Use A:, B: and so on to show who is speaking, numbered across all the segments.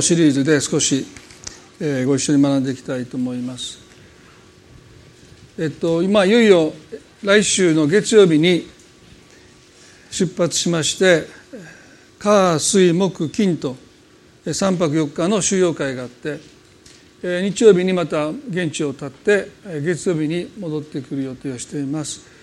A: シリーズで少し、え、ご一緒に学んでいきたいと思います。えっと今いよいよ来週の月曜日に出発しまして火水木金と3泊4日の収容会があって、え、日曜日にまた現地を立って月曜日に戻ってくる予定をしています。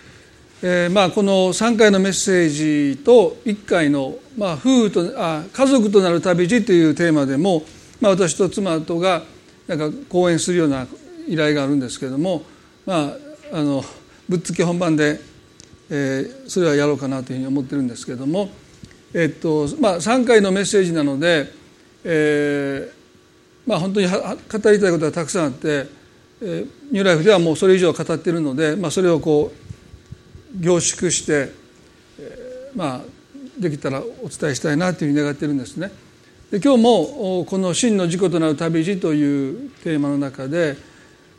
A: えーまあ、この3回のメッセージと1回の、まあ、夫婦とあ家族となる旅路というテーマでも、まあ、私と妻とがなんか講演するような依頼があるんですけれども、まあ、あのぶっつけ本番で、えー、それはやろうかなというふうに思ってるんですけれども、えっとまあ、3回のメッセージなので、えーまあ、本当に語りたいことがたくさんあって、えー、ニューライフではもうそれ以上語っているので、まあ、それをこう凝縮して、まあ、できたらお伝えしたいなというふうに願ってるんですね。で今日もこの「真の事故となる旅路」というテーマの中で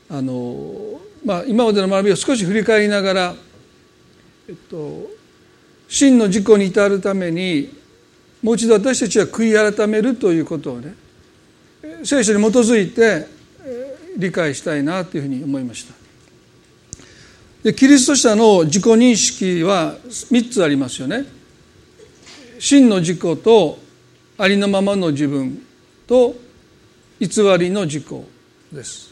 A: あの、まあ、今までの学びを少し振り返りながら、えっと、真の事故に至るためにもう一度私たちは悔い改めるということをね聖書に基づいて理解したいなというふうに思いました。でキリスト者の自己認識は3つありますよね。真の自己とありのままの自分と偽りの自己です。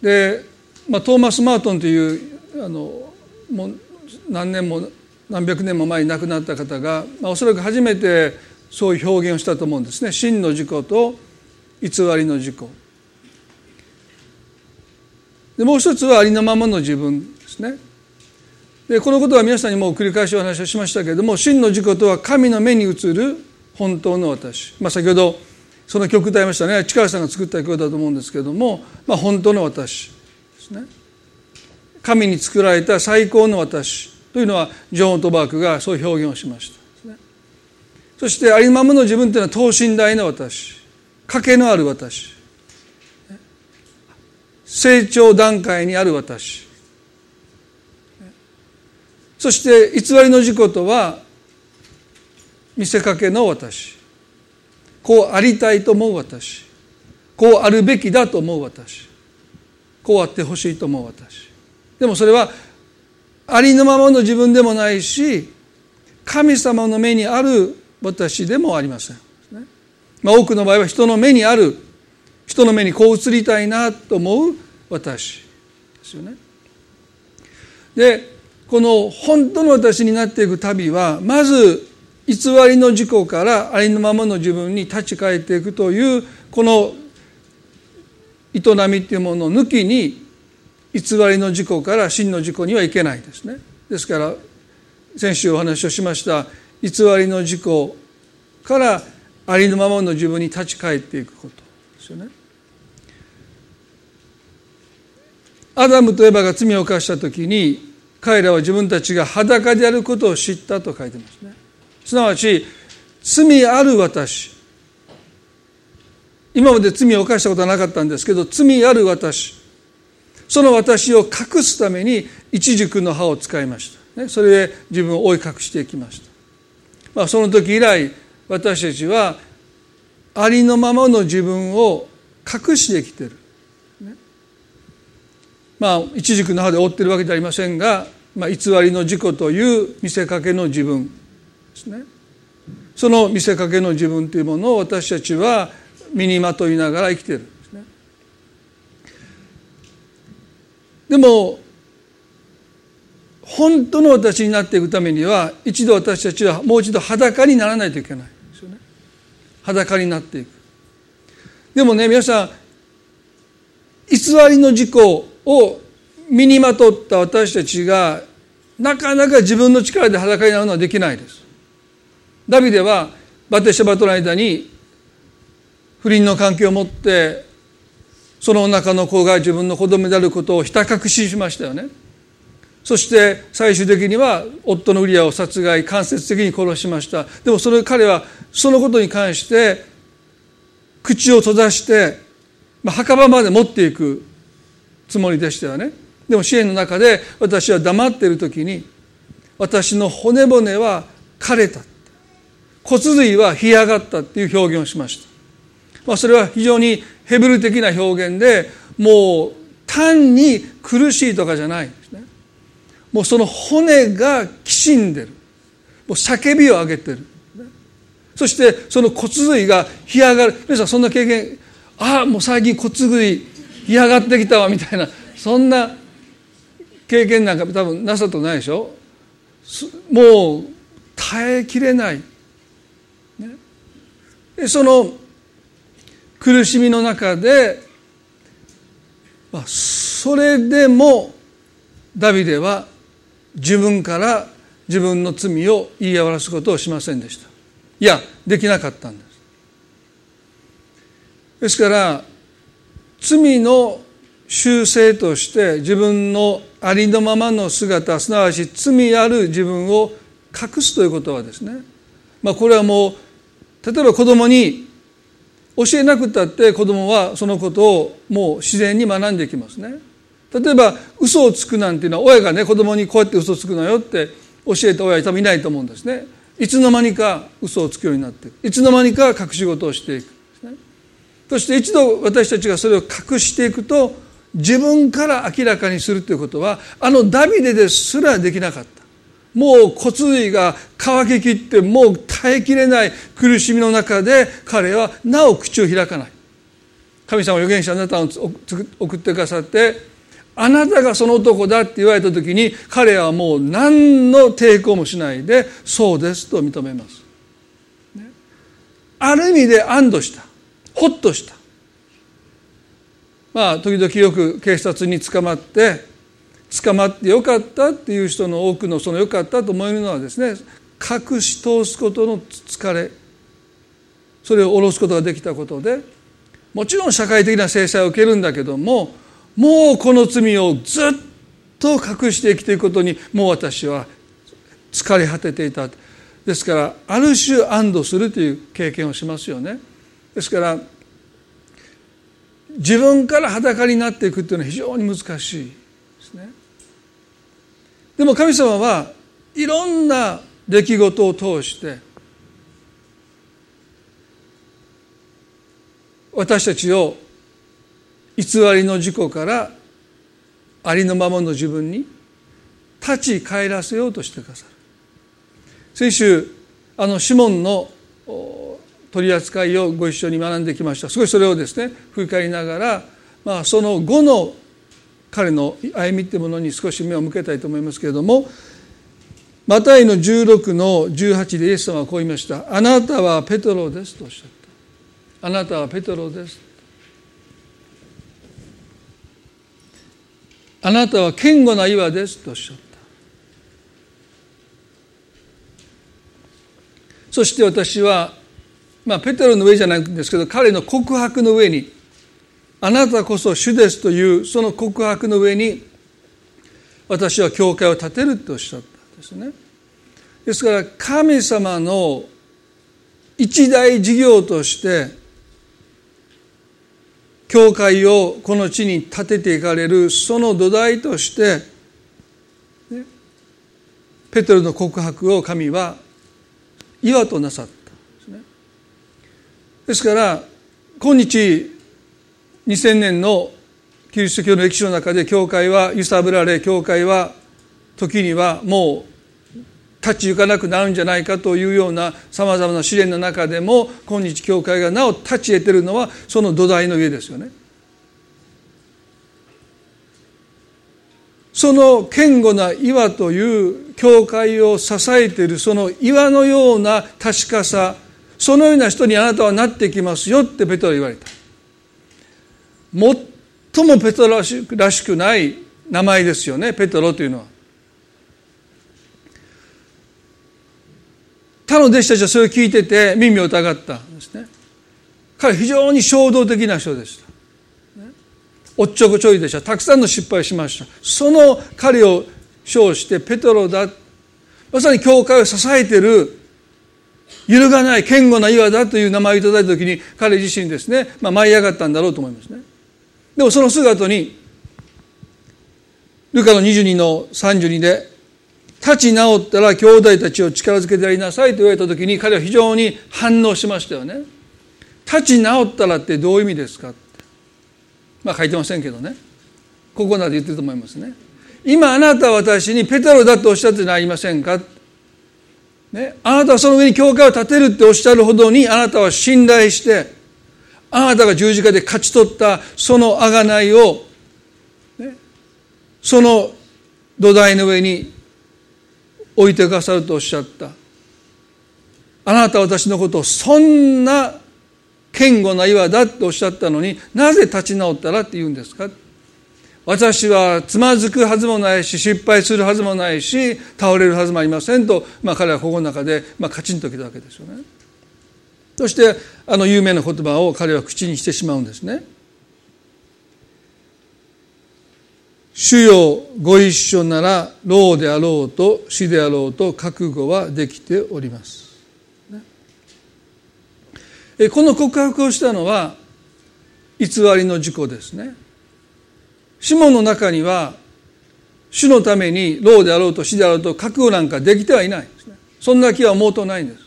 A: で、まあ、トーマス・マートンというあのもう何年も何百年も前に亡くなった方が、まあ、おそらく初めてそういう表現をしたと思うんですね。真の自己と偽りの自己。でもう一つはありのままの自分ですね。でこのことは皆さんにもう繰り返しお話をしましたけれども真の自己とは神の目に映る本当の私、まあ、先ほどその曲歌いましたね。力さんが作った曲だと思うんですけれども、まあ、本当の私ですね。神に作られた最高の私というのはジョン・オトバークがそういう表現をしました、ね、そしてありのままの自分というのは等身大の私。賭けのある私。成長段階にある私。そして偽りの事故とは見せかけの私。こうありたいと思う私。こうあるべきだと思う私。こうあってほしいと思う私。でもそれはありのままの自分でもないし神様の目にある私でもありません、まあ、多くの場合は人の目にある人の目にこう映りたいなと思う私ですよね。でこの本当の私になっていく旅はまず偽りの事故からありのままの自分に立ち返っていくというこの営みっていうものを抜きに偽りの事故から真の事故にはいけないですね。ですから先週お話をしました偽りの事故からありのままの自分に立ち返っていくことですよね。アダムとエバが罪を犯した時に彼らは自分たちが裸であることを知ったと書いてますね。すなわち罪ある私。今まで罪を犯したことはなかったんですけど罪ある私。その私を隠すために一軸の葉を使いました、ね、それで自分を追い隠していきました、まあ、その時以来私たちはありのままの自分を隠してきている。まあ一軸の葉で覆ってるわけではありませんが、まあ、偽りの事故という見せかけの自分ですね。その見せかけの自分というものを私たちは身にまといながら生きてるんですね。でも本当の私になっていくためには一度私たちはもう一度裸にならないといけないですよね。裸になっていく。でもね皆さん偽りの事故を身にまとった私たちがなかなか自分の力で裸になるのはできないです。ダビデはバテシャバとの間に不倫の関係を持ってその中の子が自分の子供であることをひた隠ししましたよね。そして最終的には夫のウリアを殺害間接的に殺しましたでもそれ彼はそのことに関して口を閉ざして、まあ、墓場まで持っていくつもりでしたよねでも支援の中で私は黙っている時に私の骨骨は枯れた骨髄は干上がったっていう表現をしました。まあ、それは非常にヘブル的な表現でもう単に苦しいとかじゃないんですね。もうその骨がきしんでる。もう叫びを上げてる。そしてその骨髄が干上がる。皆さんそんな経験ああもう最近骨髄干上がってきたわみたいなそんな経験なんか多分なさとないでしょ？もう耐えきれない、ね、その苦しみの中で、まあ、それでもダビデは自分から自分の罪を言い表すことをしませんでした。いやできなかったんです。ですから罪の修正として自分のありのままの姿すなわち罪ある自分を隠すということはですね、まあ、これはもう例えば子供に教えなくたって子供はそのことをもう自然に学んでいきますね。例えば嘘をつくなんていうのは親がね子供にこうやって嘘つくのよって教えた親は多分いないと思うんですね。いつの間にか嘘をつくようになっていつの間にか隠し事をしていく、ね、そして一度私たちがそれを隠していくと自分から明らかにするということはあのダビデですらできなかった。もう骨髄が乾ききってもう耐えきれない苦しみの中で彼はなお口を開かない。神様預言者あなたを送ってくださってあなたがその男だって言われた時に彼はもう何の抵抗もしないでそうですと認めます、ね、ある意味で安堵した。ほっとした。まあ時々よく警察に捕まって捕まってよかったっていう人の多くのそのよかったと思えるのはですね隠し通すことの疲れ。それを下ろすことができたことでもちろん社会的な制裁を受けるんだけどももうこの罪をずっと隠して生きていくことにもう私は疲れ果てていた。ですからある種安堵するという経験をしますよね。ですから自分から裸になっていくっていうのは非常に難しいですね。でも神様はいろんな出来事を通して私たちを偽りの事故からありのままの自分に立ち返らせようとしてくださる。先週あのシモンの取り扱いをご一緒に学んできました。少しそれをですね振り返りながら、まあ、その後の彼の歩みっていうものに少し目を向けたいと思いますけれどもマタイの16の18でイエス様はこう言いました「あなたはペトロです」とおっしゃった「あなたはペトロです」あなたは堅固な岩ですとおっしゃった。そして私はまあペテロの上じゃないんですけど彼の告白の上にあなたこそ主ですというその告白の上に私は教会を建てるとおっしゃったんですね。ですから神様の一大事業として教会をこの地に建てていかれるその土台として、ペテロの告白を神は岩となさった。ですから今日2000年のキリスト教の歴史の中で教会は揺さぶられ教会は時にはもう立ち行かなくなるんじゃないかというようなさまざまな試練の中でも今日教会がなお立ち得てるのはその土台の上ですよね。その堅固な岩という教会を支えているその岩のような確かさそのような人にあなたはなってきますよってペトロは言われた。最もペトロらしくない名前ですよねペトロというのは。他の弟子たちはそれを聞いてて耳を疑ったんですね。彼非常に衝動的な人でした。おっちょこちょいでしたたくさんの失敗しましたその彼を称してペトロだまさに教会を支えている揺るがない堅固な岩だという名前をいただいた時に彼自身ですね、まあ、舞い上がったんだろうと思いますね。でもその姿にルカの22の32で立ち直ったら兄弟たちを力づけてやりなさいと言われた時に彼は非常に反応しましたよね。立ち直ったらってどういう意味ですかまあ書いてませんけどね。ここなで言ってると思いますね。今あなたは私にペテロだとおっしゃってなりませんかね、あなたはその上に教会を建てるっておっしゃるほどにあなたは信頼してあなたが十字架で勝ち取ったその贖いを、ね、その土台の上に置いてくださるとおっしゃった。あなたは私のことをそんな堅固な岩だっておっしゃったのになぜ立ち直ったらって言うんですか私はつまずくはずもないし失敗するはずもないし倒れるはずもありませんと、まあ、彼はここの中で、まあ、カチンときたわけですよね。そしてあの有名な言葉を彼は口にしてしまうんですね。主よご一緒なら老であろうと死であろうと覚悟はできております、ね、この告白をしたのは偽りの事故ですね。シモンの中には主のために老であろうと死であろうと覚悟なんかできてはいない。そんな気は毛頭ないんです。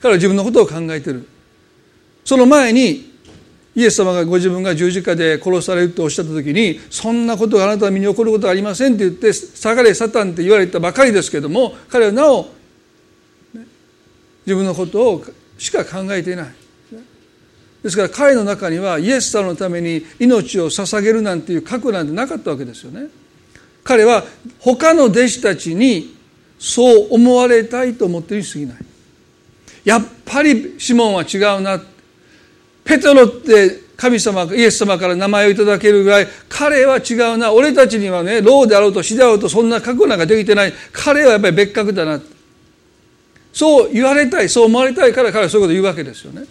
A: 彼は自分のことを考えてる。その前にイエス様がご自分が十字架で殺されるとおっしゃった時にそんなことがあなたの身に起こることはありませんって言って下がれサタンって言われたばかりですけども彼はなお、自分のことをしか考えていない。ですから彼の中にはイエス様のために命を捧げるなんていう覚悟なんてなかったわけですよね。彼は他の弟子たちにそう思われたいと思っているに過ぎない。やっぱりシモンは違うな。ペテロって神様、イエス様から名前をいただけるぐらい、彼は違うな。俺たちにはね、老であろうと死であろうとそんな覚悟なんかできてない。彼はやっぱり別格だな。そう言われたい、そう思われたいから彼はそういうことを言うわけですよね。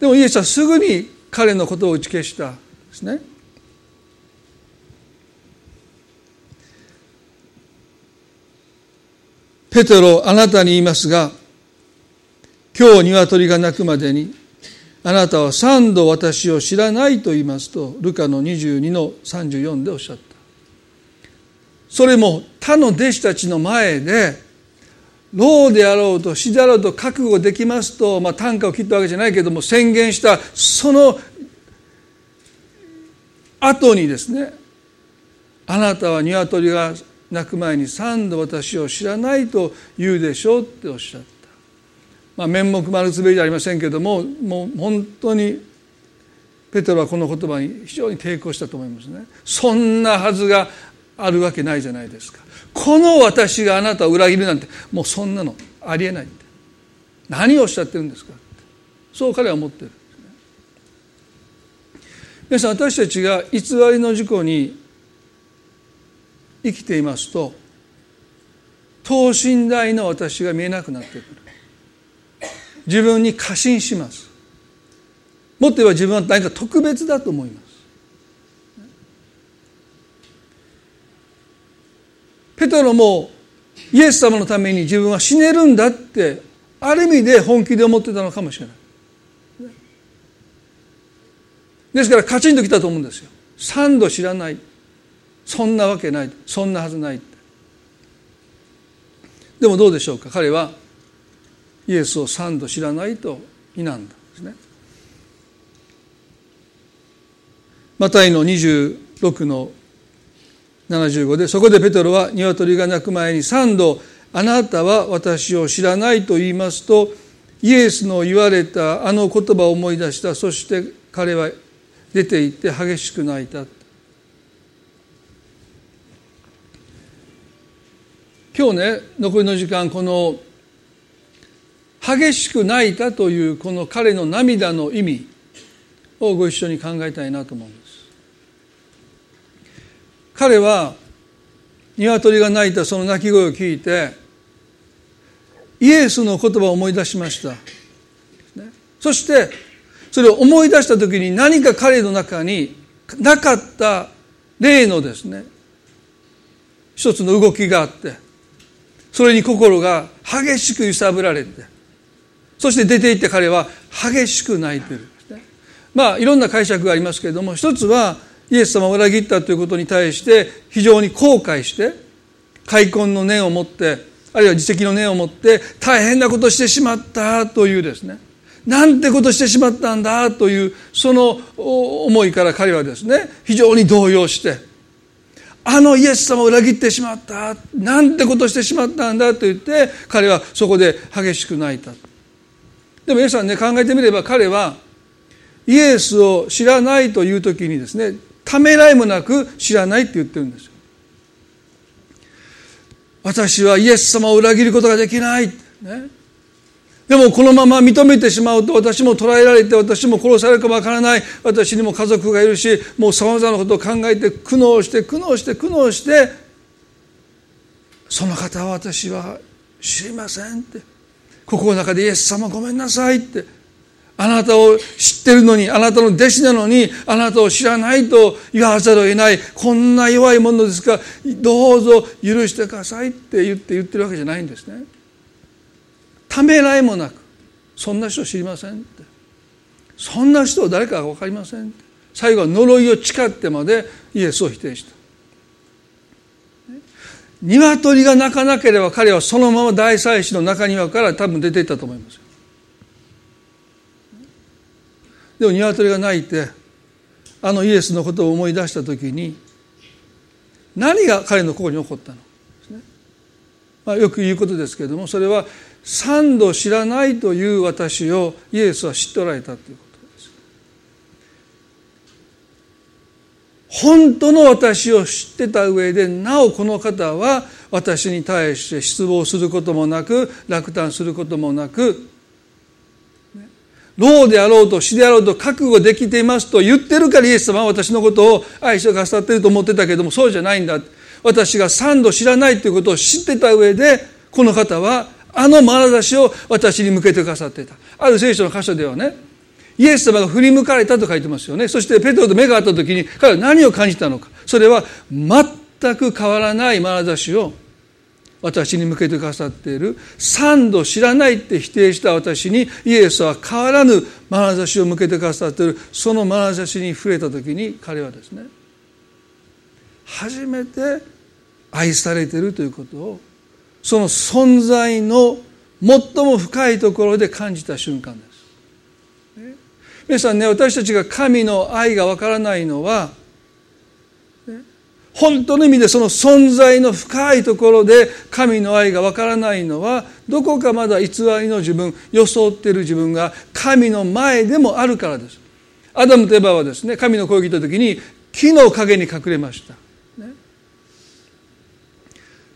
A: でもイエスはすぐに彼のことを打ち消したんですね。ペテロあなたに言いますが今日鶏が鳴くまでにあなたは三度私を知らないと言いますとルカの22の34でおっしゃったそれも他の弟子たちの前で老であろうと死であろうと覚悟できますと、まあ、短歌を切ったわけじゃないけども宣言したその後にですねあなたは鶏が鳴く前に三度私を知らないと言うでしょうっておっしゃった、まあ、面目丸つべりじゃありませんけどももう本当にペテロはこの言葉に非常に抵抗したと思いますね。そんなはずがあるわけないじゃないですか。この私があなたを裏切るなんてもうそんなのありえないって。何をおっしゃってるんですかそう彼は思ってる皆さん私たちが偽りの事故に生きていますと等身大の私が見えなくなってくる。自分に過信します。もっと言えば自分は何か特別だと思います。ペトロもイエス様のために自分は死ねるんだってある意味で本気で思ってたのかもしれない。ですからカチンときたと思うんですよ。三度知らない。そんなわけない。そんなはずないでもどうでしょうか？彼はイエスを三度知らないと否んだんですね。マタイの26の75でそこでペトロは鶏が鳴く前に3度あなたは私を知らないと言いますとイエスの言われたあの言葉を思い出した。そして彼は出て行って激しく泣いた。今日ね残りの時間この激しく泣いたというこの彼の涙の意味をご一緒に考えたいなと思うんです。彼は鶏が鳴いたその鳴き声を聞いてイエスの言葉を思い出しました、そしてそれを思い出した時に何か彼の中になかった例のですね一つの動きがあってそれに心が激しく揺さぶられてそして出て行って彼は激しく泣いてる。まあいろんな解釈がありますけれども一つはイエス様を裏切ったということに対して非常に後悔して悔恨の念を持ってあるいは自責の念を持って大変なことをしてしまったというですね。なんてことしてしまったんだ？というその思いから彼はですね非常に動揺してあのイエス様を裏切ってしまった？なんてことしてしまったんだ？と言って彼はそこで激しく泣いた。でも皆さんね考えてみれば彼はイエスを知らないという時にですねためらいもなく知らないって言ってるんです。よ私はイエス様を裏切ることができない、ね、でもこのまま認めてしまうと私も捕らえられて私も殺されるかわからない。私にも家族がいるしもうさまざまなことを考えて苦悩して苦悩して苦悩してその方は私は知りませんって。心の中でイエス様ごめんなさいって。あなたを知ってるのにあなたの弟子なのにあなたを知らないと言わざるを得ないこんな弱いものですか？らどうぞ許してくださいって言って言ってるわけじゃないんですね。ためらいもなくそんな人知りませんって。そんな人誰かが分かりませんって。最後は呪いを誓ってまでイエスを否定した。鶏が鳴かなければ彼はそのまま大祭司の中庭から多分出ていったと思いますよ。でも鶏が鳴いてあのイエスのことを思い出した時に何が彼の心に起こったの、まあ、よく言うことですけれどもそれは三度知らないという私をイエスは知っておられたということです。本当の私を知ってた上でなおこの方は私に対して失望することもなく落胆することもなく老であろうと死であろうと覚悟できていますと言ってるからイエス様は私のことを愛してくださってると思ってたけどもそうじゃないんだ。私が三度知らないということを知ってた上でこの方はあの眼差しを私に向けてくださっていた。ある聖書の箇所ではねイエス様が振り向かれたと書いてますよね。そしてペトロと目が合った時に彼は何を感じたのか。それは全く変わらない眼差しを私に向けてくださっている。三度知らないって否定した私にイエスは変わらぬ眼差しを向けてくださっている。その眼差しに触れた時に彼はですね初めて愛されているということをその存在の最も深いところで感じた瞬間です。皆さんね私たちが神の愛がわからないのは本当の意味でその存在の深いところで神の愛がわからないのはどこかまだ偽りの自分装っている自分が神の前でもあるからです。アダムとエバはですね神の声を聞いた時に木の陰に隠れました。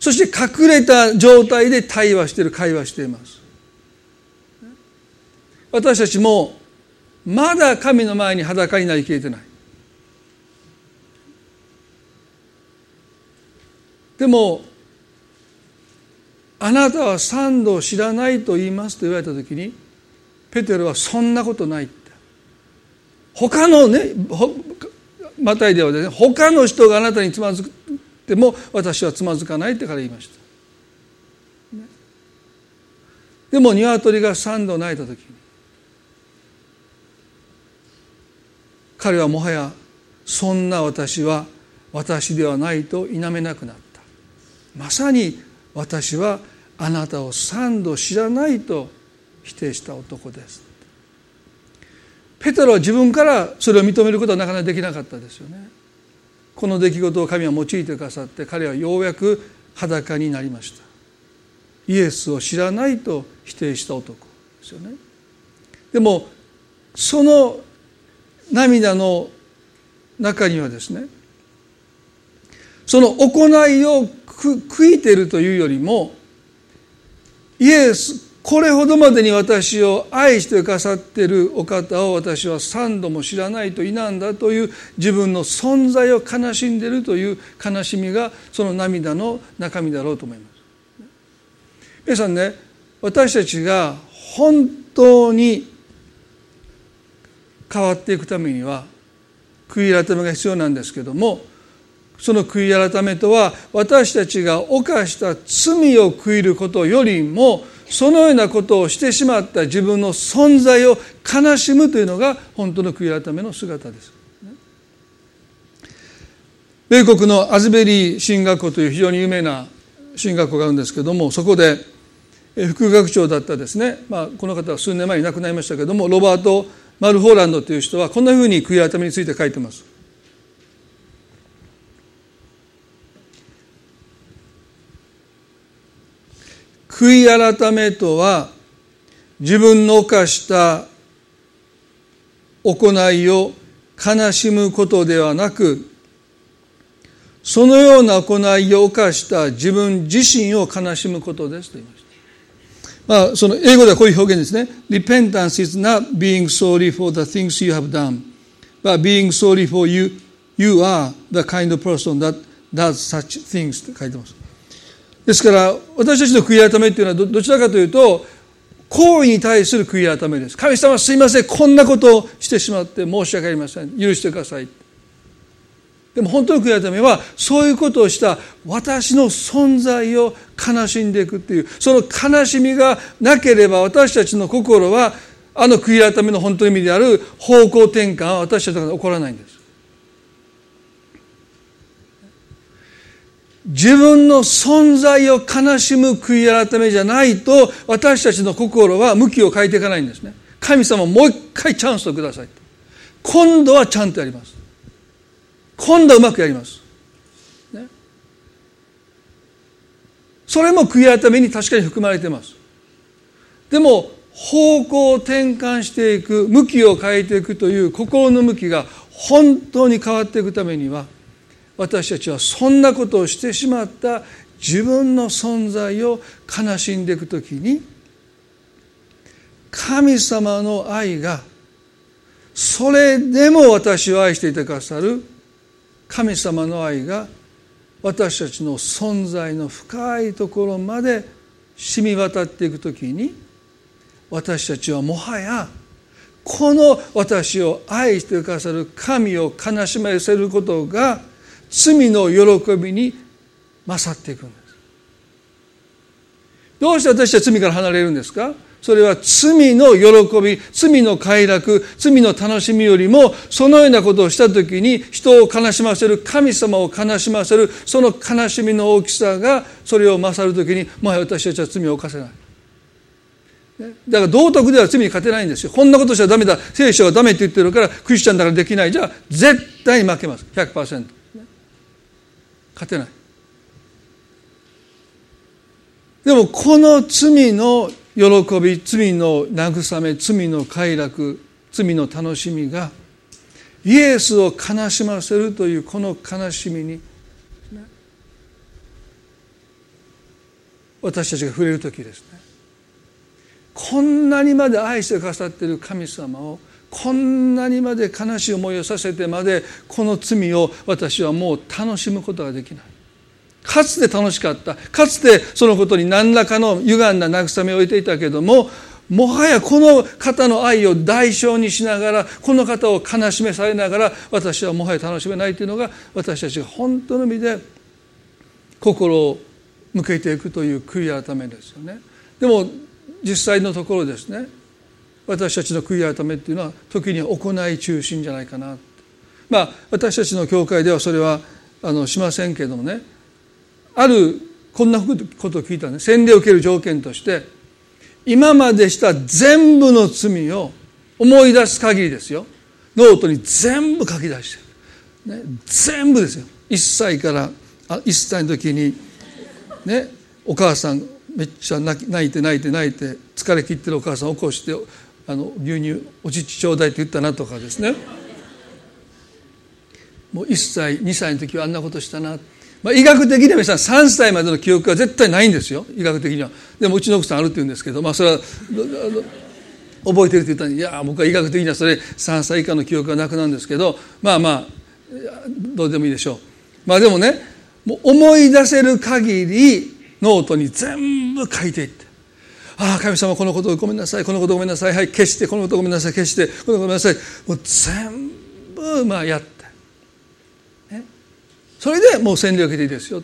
A: そして隠れた状態で対話している会話しています私たちもまだ神の前に裸になりきれてないでもあなたは三度知らないと言いますと言われた時にペテロはそんなことないって。他のねマタイではね他の人があなたにつまずくでも私はつまずかないってから言いました、でも鶏が3度鳴いた時に彼はもはやそんな私は私ではないと否めなくなった。まさに私はあなたを3度知らないと否定した男です。ペテロは自分からそれを認めることはなかなかできなかったですよね。この出来事を神は用いてくださって彼はようやく裸になりました。イエスを知らないと否定した男ですよね。でもその涙の中にはですねその行いを悔いてるというよりもイエスこれほどまでに私を愛してくださってるお方を私は三度も知らないと否んだという自分の存在を悲しんでいるという悲しみがその涙の中身だろうと思います。皆さんね私たちが本当に変わっていくためには悔い改めが必要なんですけどもその悔い改めとは私たちが犯した罪を悔いることよりもそのようなことをしてしまった自分の存在を悲しむというのが本当の悔い改めの姿です。米国のアズベリー神学校という非常に有名な進学校があるんですけどもそこで副学長だったですね、まあ、この方は数年前に亡くなりましたけどもロバート・マルホーランドという人はこんなふうに悔い改めについて書いてます。悔い改めとは自分の犯した行いを悲しむことではなくそのような行いを犯した自分自身を悲しむことですと言いました。まあ、その英語ではこういう表現ですね。Repentance is not being sorry for the things you have done, but being sorry for you, you are the kind of person that does such things って書いてます。ですから、私たちの悔い改めっていうのはどちらかというと、行為に対する悔い改めです。神様すいません、こんなことをしてしまって申し訳ありません。許してください。でも本当の悔い改めはそういうことをした私の存在を悲しんでいくっていうその悲しみがなければ私たちの心はあの悔い改めの本当の意味である方向転換は私たちが起こらないんです。自分の存在を悲しむ悔い改めじゃないと私たちの心は向きを変えていかないんですね。神様もう一回チャンスをください。今度はちゃんとやります。今度はうまくやります。ね、それも悔い改めに確かに含まれています。でも方向を転換していく向きを変えていくという心の向きが本当に変わっていくためには私たちはそんなことをしてしまった自分の存在を悲しんでいくときに神様の愛がそれでも私を愛していてくださる。神様の愛が私たちの存在の深いところまで染み渡っていくときに私たちはもはやこの私を愛してくださる神を悲しませることが罪の喜びに勝っていくんですどうして私は罪から離れるんですか？それは罪の喜び、罪の快楽、罪の楽しみよりも、そのようなことをしたときに、人を悲しませる、神様を悲しませる、その悲しみの大きさが、それを勝るときに、もはや私たちは罪を犯せない。だから道徳では罪に勝てないんですよ。こんなことしちゃダメだ。聖書はダメって言ってるから、クリスチャンだからできない。じゃあ、絶対に負けます。100%。勝てない。でも、この罪の喜び罪の慰め罪の快楽罪の楽しみがイエスを悲しませるというこの悲しみに私たちが触れる時ですねこんなにまで愛してくださっている神様をこんなにまで悲しい思いをさせてまでこの罪を私はもう楽しむことができない。かつて楽しかった。かつてそのことに何らかの歪んだ慰めを置いていたけどももはやこの方の愛を代償にしながらこの方を悲しめされながら私はもはや楽しめないというのが私たちが本当の意味で心を向けていくという悔い改めですよね。でも実際のところですね。私たちの悔い改めっていうのは時には行い中心じゃないかなまあ私たちの教会ではそれはあのしませんけどもね。あるこんなことを聞いたね。洗礼を受ける条件として今までした全部の罪を思い出す限りですよ。ノートに全部書き出して、ね、全部ですよ。1歳からあ1歳の時にねお母さんめっちゃ泣いて泣いて泣いて疲れ切ってるお母さんを起こしてあの牛乳お乳ちょうだいって言ったなとかですね。もう1歳2歳の時はあんなことしたな。まあ、医学的には皆さん3歳までの記憶は絶対ないんですよ。医学的には。でもうちの奥さんあるって言うんですけど、まあ、それは覚えてるって言ったらいや僕は医学的にはそれ3歳以下の記憶がなくなんですけどまあまあどうでもいいでしょうまあでもねもう思い出せる限りノートに全部書いていってああ神様このことをごめんなさい。このことごめんなさい。はい消してこのことごめんなさい。消してこのことごめんなさい。もう全部まあやって。ねそれでもう洗礼を受けていいですよ。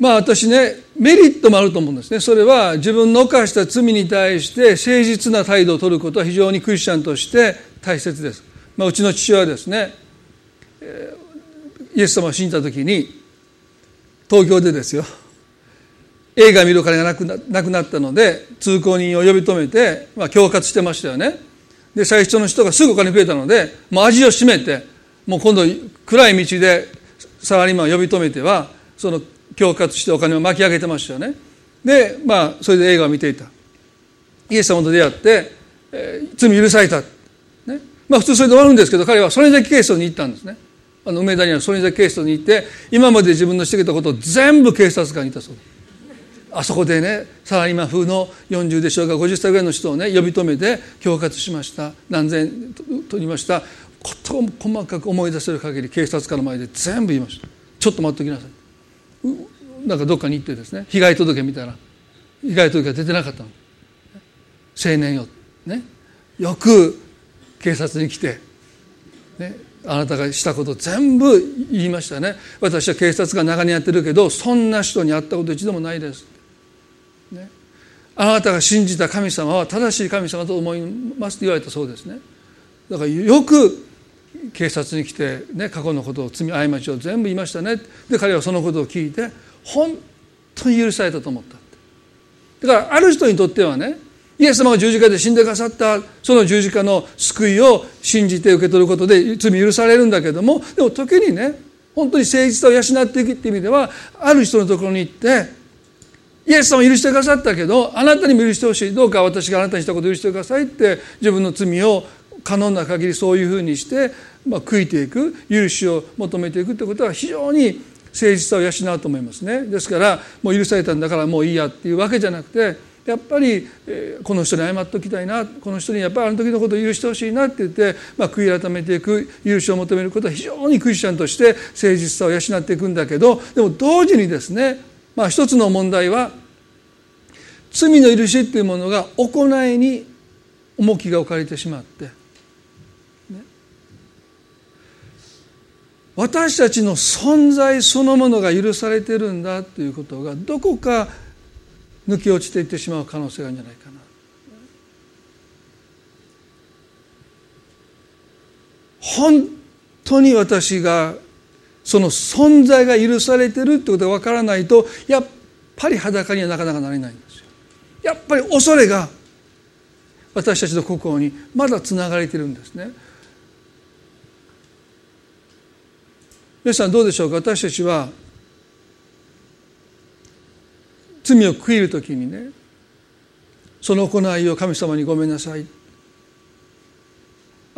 A: まあ私ねメリットもあると思うんですね。それは自分の犯した罪に対して誠実な態度を取ることは非常にクリスチャンとして大切です、まあ、うちの父親はですねイエス様を信じた時に東京でですよ。映画見るお金がなくななくなったので通行人を呼び止めて、まあ、恐喝してましたよね。で最初の人がすぐお金くれたのでもう味を占めてもう今度暗い道でサラリーマンを呼び止めてはその恐喝してお金を巻き上げてましたよね。でまあそれで映画を見ていた。イエス様と出会って、えー、罪許された、ね。まあ、普通それで終わるんですけど彼はそれだけ警察に行ったんですね。あの梅田にはそれだけ警察に行って今まで自分のしてきたことを全部警察官に言ったそうです。あそこでねサラリーマン風の40でしょうか50歳ぐらいの人をね呼び止めて恐喝しました。何千取りました。ことを細かく思い出せる限り警察官の前で全部言いました。ちょっと待っておきなさい。なんかどっかに行ってですね被害届見たら被害届が出てなかったの。青年よ、ね、よく警察に来て、ね、あなたがしたこと全部言いましたね。私は警察が長年やってるけどそんな人に会ったこと一度もないです、あなたが信じた神様は正しい神様と思いますと言われたそうですね。だからよく警察に来て、ね、過去のことを罪過ちを全部言いましたね。で彼はそのことを聞いて本当に許されたと思った。ってだからある人にとってはねイエス様が十字架で死んでくださったその十字架の救いを信じて受け取ることで罪許されるんだけどもでも時にね本当に誠実さを養っていくっていう意味ではある人のところに行ってイエス様許してくださったけどあなたにも許してほしい。どうか私があなたにしたことを許してくださいって自分の罪を可能な限りそういうふうにして、まあ、悔いていく許しを求めていくってことは非常に誠実さを養うと思いますね。ですからもう許されたんだからもういいやっていうわけじゃなくてやっぱり、えこの人に謝っておきたいなこの人にやっぱりあの時のことを許してほしいなって言って、まあ、悔い改めていく許しを求めることは非常にクリスチャンとして誠実さを養っていくんだけどでも同時にですね、まあ、一つの問題は罪の許しっていうものが行いに重きが置かれてしまって、ね、私たちの存在そのものが許されてるんだということがどこか抜け落ちていってしまう可能性があるんじゃないかな。本当に私がその存在が許されてるってことが分からないとやっぱり裸にはなかなかなれないんですよ。やっぱり恐れが私たちの心にまだつながれてるんですね。皆さんどうでしょうか？私たちは罪を悔いる時にねその行いを神様にごめんなさい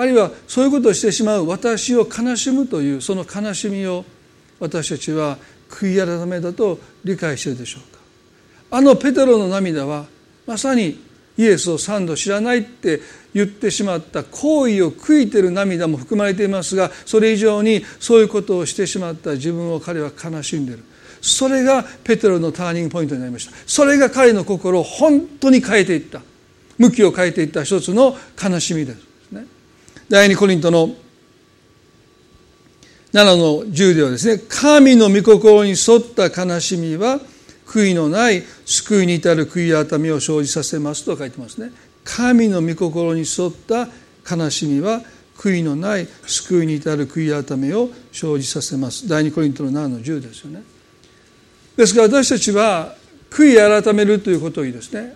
A: あるいはそういうことをしてしまう私を悲しむというその悲しみを私たちは悔い改めだと理解しているでしょうか。あのペテロの涙はまさにイエスを三度知らないって言ってしまった行為を悔いてる涙も含まれていますがそれ以上にそういうことをしてしまった自分を彼は悲しんでいる。それがペテロのターニングポイントになりました。それが彼の心を本当に変えていった。向きを変えていった一つの悲しみです第二コリントの7の10ではですね神の御心に沿った悲しみは悔いのない救いに至る悔い改めを生じさせますと書いてますね。神の御心に沿った悲しみは悔いのない救いに至る悔い改めを生じさせます。第二コリントの7の10ですよね。ですから私たちは悔い改めるということをいいですね。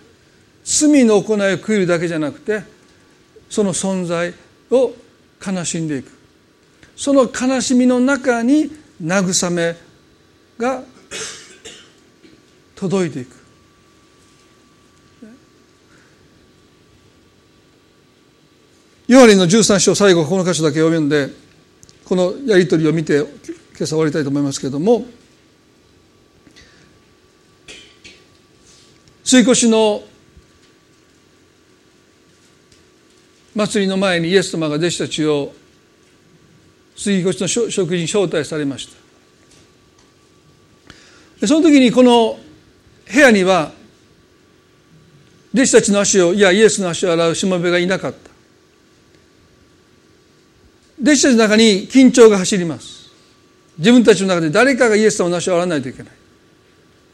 A: 罪の行いを悔いるだけじゃなくてその存在を悲しんでいく。その悲しみの中に慰めが届いていく。ヨハリの13章最後この箇所だけ読んでこのやり取りを見て今朝終わりたいと思いますけれども追越の祭りの前にイエス様が弟子たちを杉越の食事に招待されました。その時にこの部屋には弟子たちの足をいやイエスの足を洗うしもべがいなかった。弟子たちの中に緊張が走ります。自分たちの中で誰かがイエス様の足を洗わないといけない。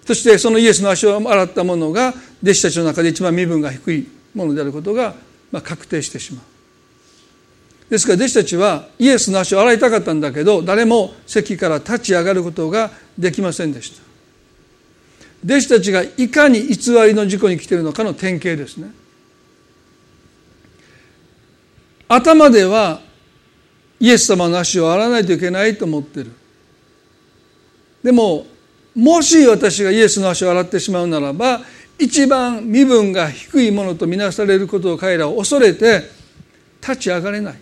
A: そしてそのイエスの足を洗ったものが弟子たちの中で一番身分が低いものであることがまあ確定してしまう。ですから弟子たちはイエスの足を洗いたかったんだけど誰も席から立ち上がることができませんでした。弟子たちがいかに偽りの事故に来ているのかの典型ですね。頭ではイエス様の足を洗わないといけないと思ってる。でももし私がイエスの足を洗ってしまうならば一番身分が低いものとみなされることを彼らは恐れて立ち上がれない。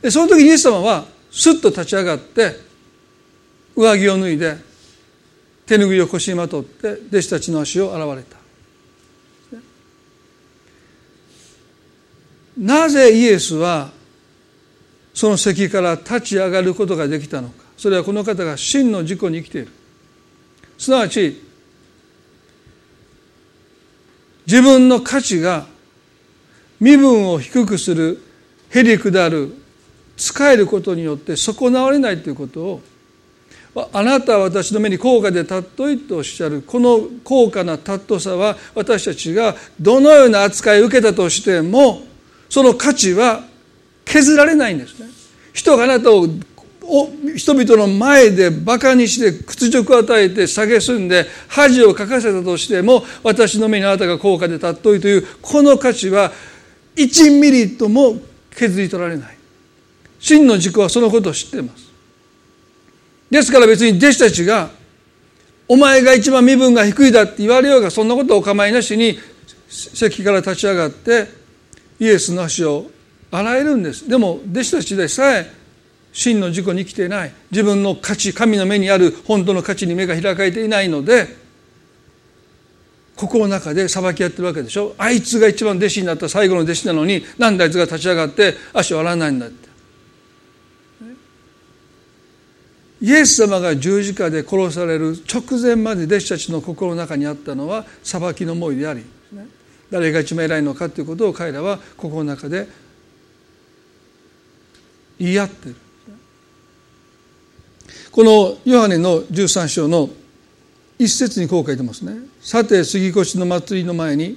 A: でその時イエス様はすっと立ち上がって上着を脱いで手拭いを腰にまとって弟子たちの足を洗われた。なぜイエスはその席から立ち上がることができたのか。それはこの方が真の事故に生きている。すなわち自分の価値が身分を低くするへりくだる使えることによって損なわれないということをあなたは私の目に高価で尊いとおっしゃるこの高価な尊さは私たちがどのような扱いを受けたとしてもその価値は削られないんですね。人があなたを人々の前でバカにして屈辱を与えて蔑んで恥をかかせたとしても私の目にあなたが高価で尊いというこの価値は1ミリとも削り取られない。真の軸はそのことを知っています。ですから別に弟子たちがお前が一番身分が低いだって言われようがそんなことをお構いなしに席から立ち上がってイエスの足を洗えるんです。でも弟子たちでさえ真の自己に生きていない。自分の価値神の目にある本当の価値に目が開かれていないので心の中で裁き合ってるわけでしょ。あいつが一番弟子になった最後の弟子なのに何であいつが立ち上がって足を洗わないんだって。イエス様が十字架で殺される直前まで弟子たちの心の中にあったのは裁きの思いであり誰が一番偉いのかということを彼らは心の中で言い合ってる。このヨハネの13章の一節にこう書いてますね。さて杉越の祭りの前に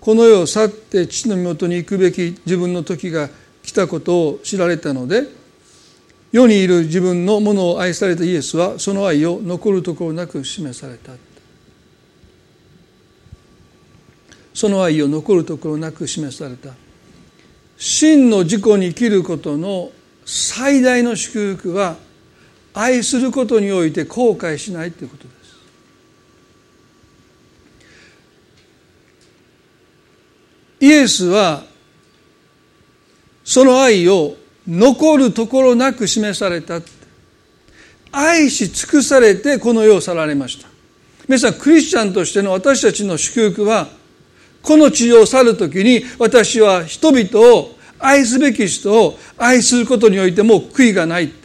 A: この世を去って父の身元に行くべき自分の時が来たことを知られたので世にいる自分のものを愛されたイエスはその愛を残るところなく示された。その愛を残るところなく示された。真の自己に生きることの最大の祝福は愛することにおいて後悔しないということです。イエスはその愛を残るところなく示された。愛し尽くされてこの世を去られました。皆さんクリスチャンとしての私たちの祝福はこの地上を去る時に私は人々を愛すべき人を愛することにおいても悔いがない。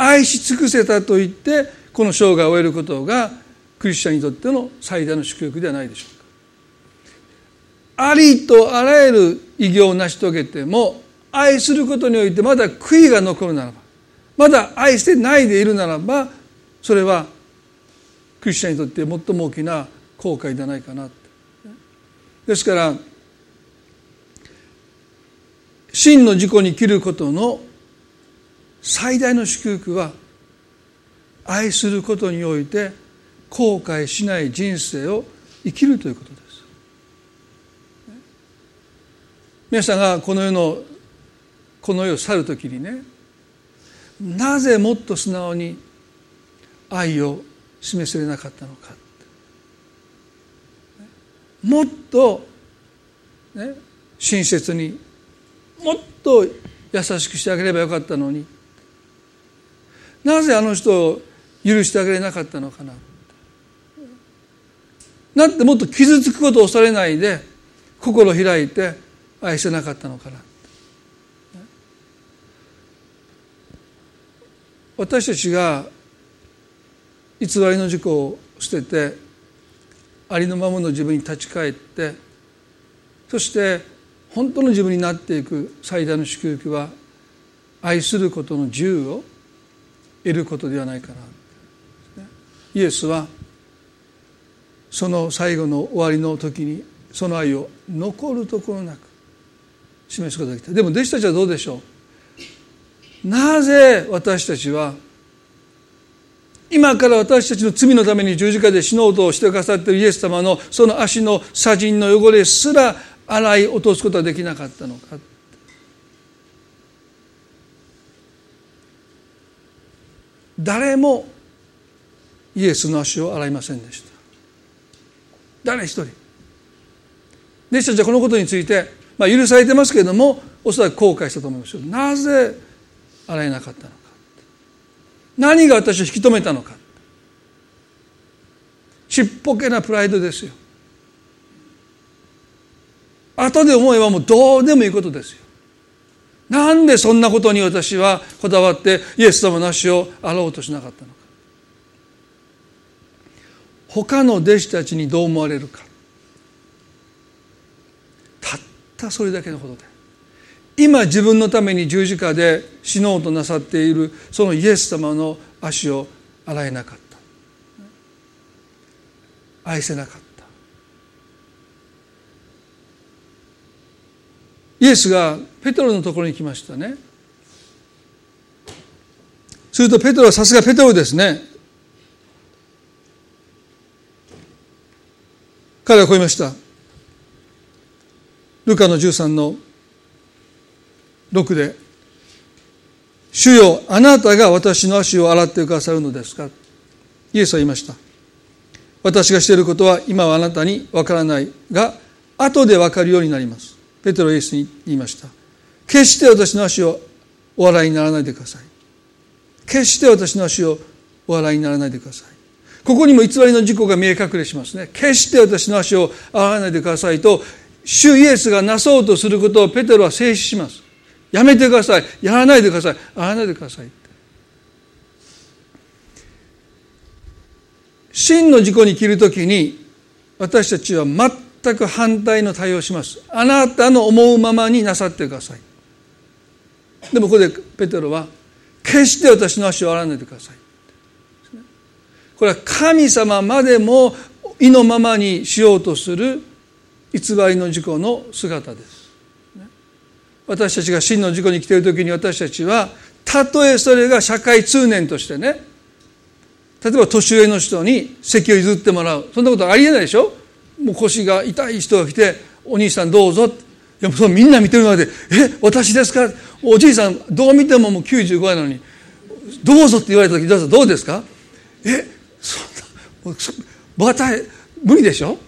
A: 愛し尽くせたと言ってこの生涯を終えることがクリスチャンにとっての最大の祝福ではないでしょうか。ありとあらゆる偉業を成し遂げても愛することにおいてまだ悔いが残るならばまだ愛してないでいるならばそれはクリスチャンにとって最も大きな後悔ではないかなですから真の自己に生きることの最大の祝福は愛することにおいて後悔しない人生を生きるということです。皆さんがこの世のこの世を去る時にねなぜもっと素直に愛を示せれなかったのか。もっと、ね、親切にもっと優しくしてあげればよかったのになぜあの人を許してあげれなかったのかな。なんてもっと傷つくことを恐れないで心を開いて愛せなかったのかな。私たちが偽りの事故を捨ててありのままの自分に立ち返ってそして本当の自分になっていく最大の祝福は愛することの自由を得ることではないかな。イエスはその最後の終わりの時にその愛を残るところなく示すことができた。でも弟子たちはどうでしょう？なぜ私たちは今から私たちの罪のために十字架で死のうとしてくださっているイエス様のその足の砂塵の汚れすら洗い落とすことはできなかったのか。誰もイエスの足を洗いませんでした。誰一人。弟子たちはこのことについて、まあ、許されてますけれどもおそらく後悔したと思いますよ。なぜ洗えなかったのか。何が私を引き止めたのか。ちっぽけなプライドですよ。後で思えばもうどうでもいいことですよ。なんでそんなことに私はこだわってイエス様の足を洗おうとしなかったのか。他の弟子たちにどう思われるか。たったそれだけのことで。今自分のために十字架で死のうとなさっているそのイエス様の足を洗えなかった。愛せなかった。イエスがペトロのところに来ましたね。するとペトロはさすがペトロですね。彼はこう言いました。ルカの13の6で「主よあなたが私の足を洗ってくださるのですか?」イエスは言いました。私がしていることは今はあなたにわからないが後でわかるようになります。ペテロイエスに言いました。決して私の足をお洗いにならないでください。決して私の足をお洗いにならないでください。ここにも偽りの事故が見え隠れしますね。決して私の足を洗わないでくださいと主イエスがなそうとすることをペテロは静止します。やめてください。やらないでください。やらないでください。真の事故に切るときに私たちは全全く反対の対応します。あなたの思うままになさってください。でもここでペテロは決して私の足を洗わないでください。これは神様までも意のままにしようとする偽りの事故の姿です。私たちが真の事故に来ている時に私たちはたとえそれが社会通念としてね例えば年上の人に席を譲ってもらう。そんなことありえないでしょ？もう腰が痛い人が来て「お兄さんどうぞ」いやそのみんな見てる中で「え私ですか?」おじいさんどう見てももう95なのに「どうぞ」って言われた時どうですか？えそんなもう無理でしょ？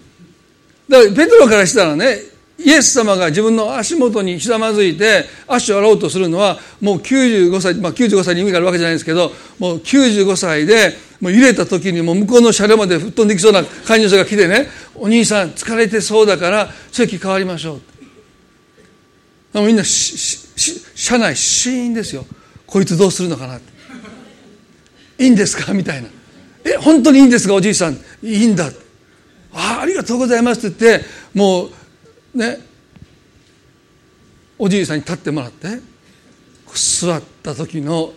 A: だからペトロからしたらねイエス様が自分の足元にひざまずいて足を洗おうとするのはもう95歳、まあ、95歳に意味があるわけじゃないですけどもう95歳でもう揺れた時にもう向こうの車両まで吹っ飛んできそうな感じの人が来てね「お兄さん疲れてそうだから席変わりましょう」みんな車内シーンですよ。こいつどうするのかな。っていいんですか？みたいな「え本当にいいんですかおじいさん。いいんだ」あありがとうございますって言ってもうね。おじいさんに立ってもらって座った時の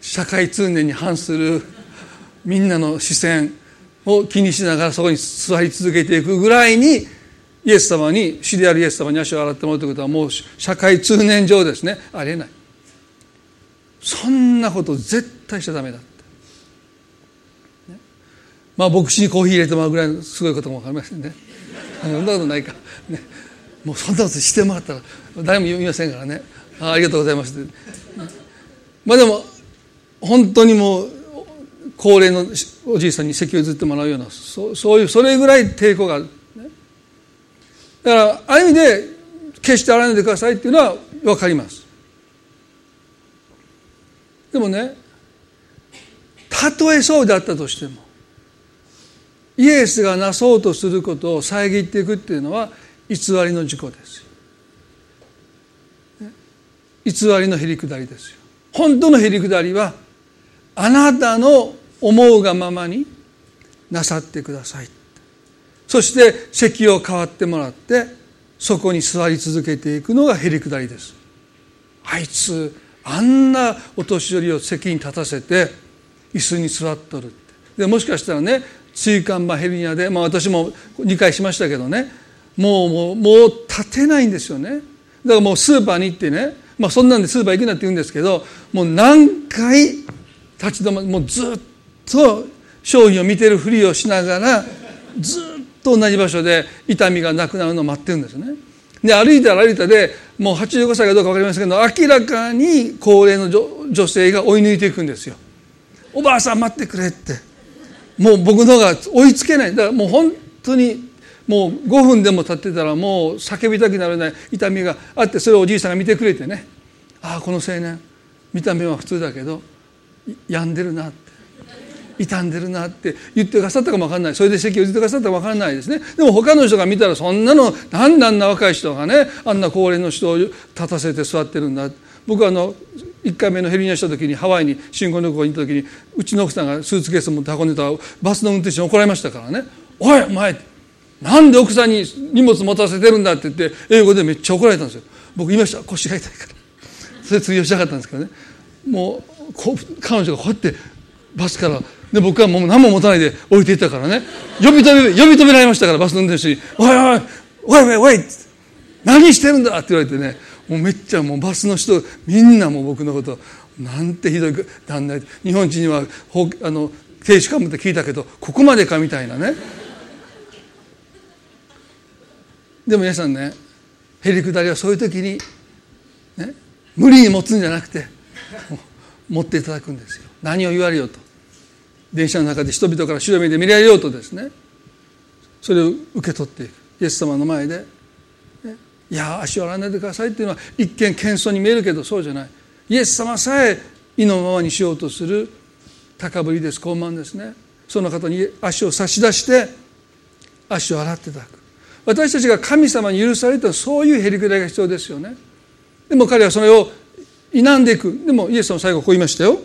A: 社会通念に反するみんなの視線を気にしながらそこに座り続けていくぐらいにイエス様に死であるイエス様に足を洗ってもらうということはもう社会通念上ですね。ありえない。そんなこと絶対しちゃダメだって、ね、まあ牧師にコーヒー入れてもらうぐらいのすごいことも分かりませんね。そんなことないか、ね、もうそんなことしてもらったら誰も言いませんからね。ありがとうございますまあでも本当にもう高齢のおじいさんに席を譲ってもらうようなそそういうそれぐらい抵抗がある、ね、だからある意味で決して洗わないでくださいっていうのは分かります。でもねたとえそうであったとしてもイエスがなそうとすることを遮っていくっていうのは偽りの事故です偽りのへりくだりですよ。本当のへりくだりはあなたの思うがままになさってください。そして席を代わってもらってそこに座り続けていくのがへりくだりです。あいつあんなお年寄りを席に立たせて椅子に座っとるでもしかしたらね椎間板ヘルニアで、まあ、私も理解しましたけどねもうもうもう立てないんですよねだからもうスーパーに行ってね、まあ、そんなんでスーパー行くなって言うんですけどもう何回立ち止まもうずっと商品を見てるふりをしながらずっと同じ場所で痛みがなくなるのを待ってるんですね。で歩いたら歩いたでもう85歳かどうか分かりませんけど明らかに高齢の女性が追い抜いていくんですよ。おばあさん待ってくれってもう僕の方が追いつけない。だからもう本当にもう5分でも経ってたらもう叫びたくなるような痛みがあってそれをおじいさんが見てくれてね。ああこの青年見た目は普通だけど病んでるな。って傷んでるなって言ってくださったかも分かんない。それで席を言ってくださったかも分からないですね。でも他の人が見たらそんなのなんであんな若い人がねあんな高齢の人を立たせて座ってるんだ。僕はあの1回目のヘルニアした時にハワイに新婚旅行に行った時にうちの奥さんがスーツケース持って運んでたらバスの運転手に怒られましたからね「おいお前なんで奥さんに荷物持たせてるんだ」って言って英語でめっちゃ怒られたんですよ。僕言いました腰が痛いから。それ通用しなかったんですけどね。もう彼女がこうやってバスからで僕はもう何も持たないで置いていったからね。呼び止め呼び止められましたからバスの運転手に「おいおいおいおいおい何してるんだ!」って言われてね。もうめっちゃもうバスの人みんなも僕のことなんてひどい旦那日本人にはあの停止かもって聞いたけどここまでかみたいなね。でも皆さんねへりくだりはそういう時に、ね、無理に持つんじゃなくて持っていただくんですよ。何を言われようと。電車の中で人々から白目で見られようとですね。それを受け取っていく。イエス様の前でいや足を洗わないでくださいっていうのは一見謙遜に見えるけどそうじゃない。イエス様さえ意のままにしようとする高ぶりです傲慢ですね。その方に足を差し出して足を洗っていただく。私たちが神様に許されるとそういうへりくだりが必要ですよね。でも彼はそれを否んでいく。でもイエス様最後こう言いましたよ。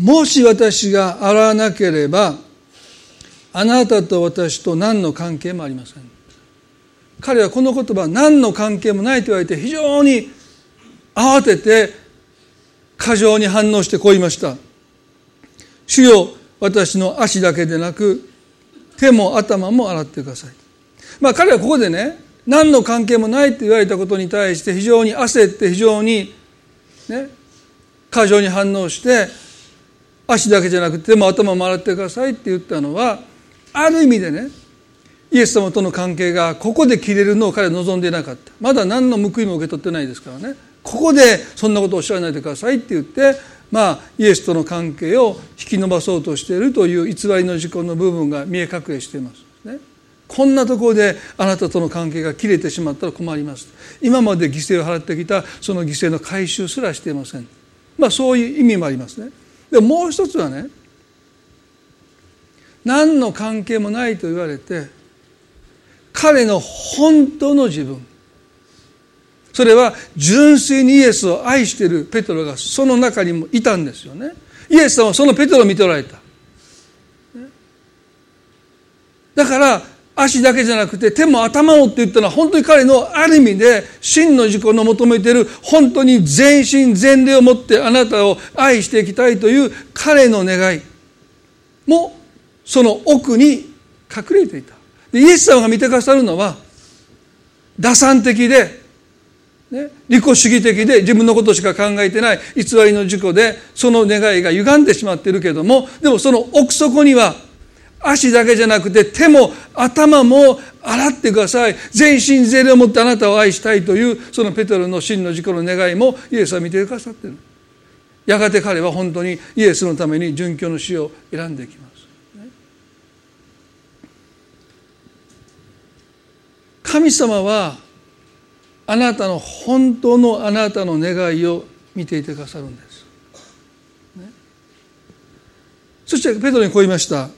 A: もし私が洗わなければあなたと私と何の関係もありません。彼はこの言葉何の関係もないと言われて非常に慌てて過剰に反応してこう言いました。主よ私の足だけでなく手も頭も洗ってください。まあ彼はここでね何の関係もないと言われたことに対して非常に焦って非常にね過剰に反応して足だけじゃなくても頭も洗ってくださいって言ったのはある意味でねイエス様との関係がここで切れるのを彼は望んでいなかった。まだ何の報いも受け取ってないですからね。ここでそんなことをおっしゃらないでくださいって言ってまあイエスとの関係を引き伸ばそうとしているという偽りの事故の部分が見え隠れしています。ね。こんなところであなたとの関係が切れてしまったら困ります。今まで犠牲を払ってきたその犠牲の回収すらしていません。まあそういう意味もありますね。でもう一つはね何の関係もないと言われて彼の本当の自分。それは純粋にイエスを愛しているペトロがその中にもいたんですよね。イエス様はそのペトロを見ておられた。だから足だけじゃなくて手も頭もって言ったのは本当に彼のある意味で真の自己の求めている本当に全身全霊を持ってあなたを愛していきたいという彼の願いもその奥に隠れていた。でイエス様が見てくださるのは打算的で、ね、利己主義的で自分のことしか考えてない偽りの事故でその願いが歪んでしまっているけどもでもその奥底には足だけじゃなくて手も頭も洗ってください。全身全霊を持ってあなたを愛したいというそのペトロの真の自己の願いもイエスは見てくださっている。やがて彼は本当にイエスのために殉教の死を選んでいきます。神様はあなたの本当のあなたの願いを見ていてくださるんです、そしてペトロにこう言いました。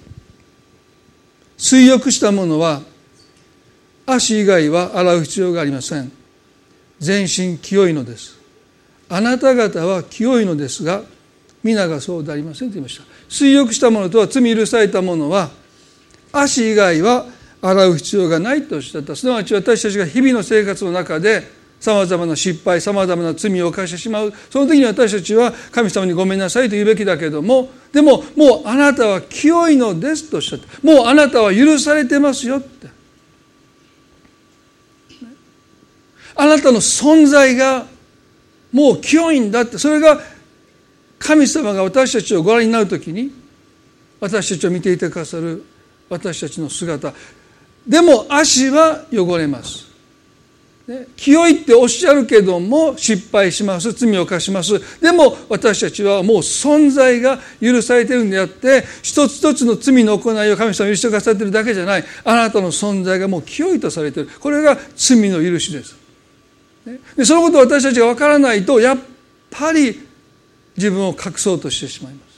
A: 水浴したものは足以外は洗う必要がありません。全身清いのです。あなた方は清いのですが皆がそうでありませんと言いました。水浴したものとは罪許されたものは足以外は洗う必要がないとおっしゃった。すなわち私たちが日々の生活の中でさまざまな失敗さまざまな罪を犯してしまう。その時に私たちは神様にごめんなさいと言うべきだけどもでももうあなたは清いのですとおっしゃってもうあなたは許されてますよって。あなたの存在がもう清いんだって。それが神様が私たちをご覧になる時に私たちを見ていてくださる私たちの姿。でも足は汚れます。清いっておっしゃるけども失敗します。罪を犯します。でも私たちはもう存在が許されてるんであって一つ一つの罪の行いを神様許してくださってるだけじゃない。あなたの存在がもう清いとされてる。これが罪の許しです。でそのことを私たちが分からないとやっぱり自分を隠そうとしてしまいます。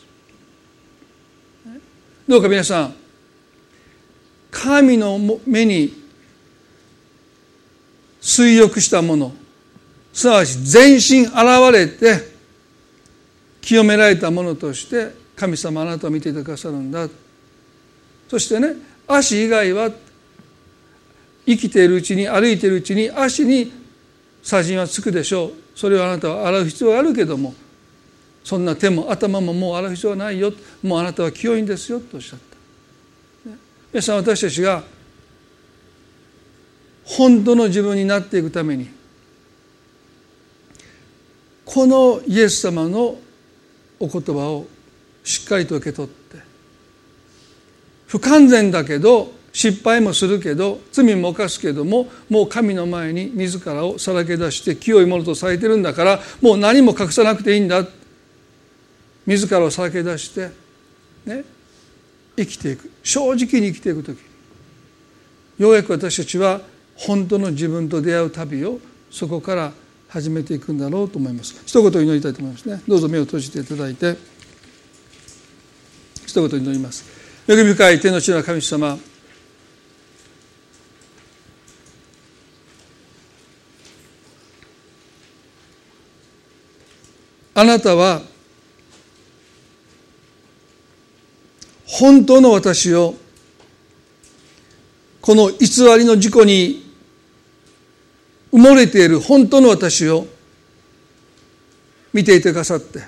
A: どうか皆さん神の目に水浴したもの。すなわち全身現れて清められたものとして神様あなたを見ていてくださるんだ。そしてね足以外は生きているうちに歩いているうちに足に砂塵はつくでしょう。それをあなたは洗う必要があるけどもそんな手も頭ももう洗う必要はないよ。もうあなたは清いんですよとおっしゃった、皆さん私たちが本当の自分になっていくためにこのイエス様のお言葉をしっかりと受け取って不完全だけど失敗もするけど罪も犯すけどももう神の前に自らをさらけ出して清いものとされてるんだからもう何も隠さなくていいんだ。自らをさらけ出してね生きていく。正直に生きていく時。ようやく私たちは本当の自分と出会う旅をそこから始めていくんだろうと思います。一言祈りたいと思いますね。どうぞ目を閉じていただいて。一言祈ります。恵み深い天の地の神様。あなたは本当の私をこの偽りの事故に埋もれている本当の私を見ていてくださって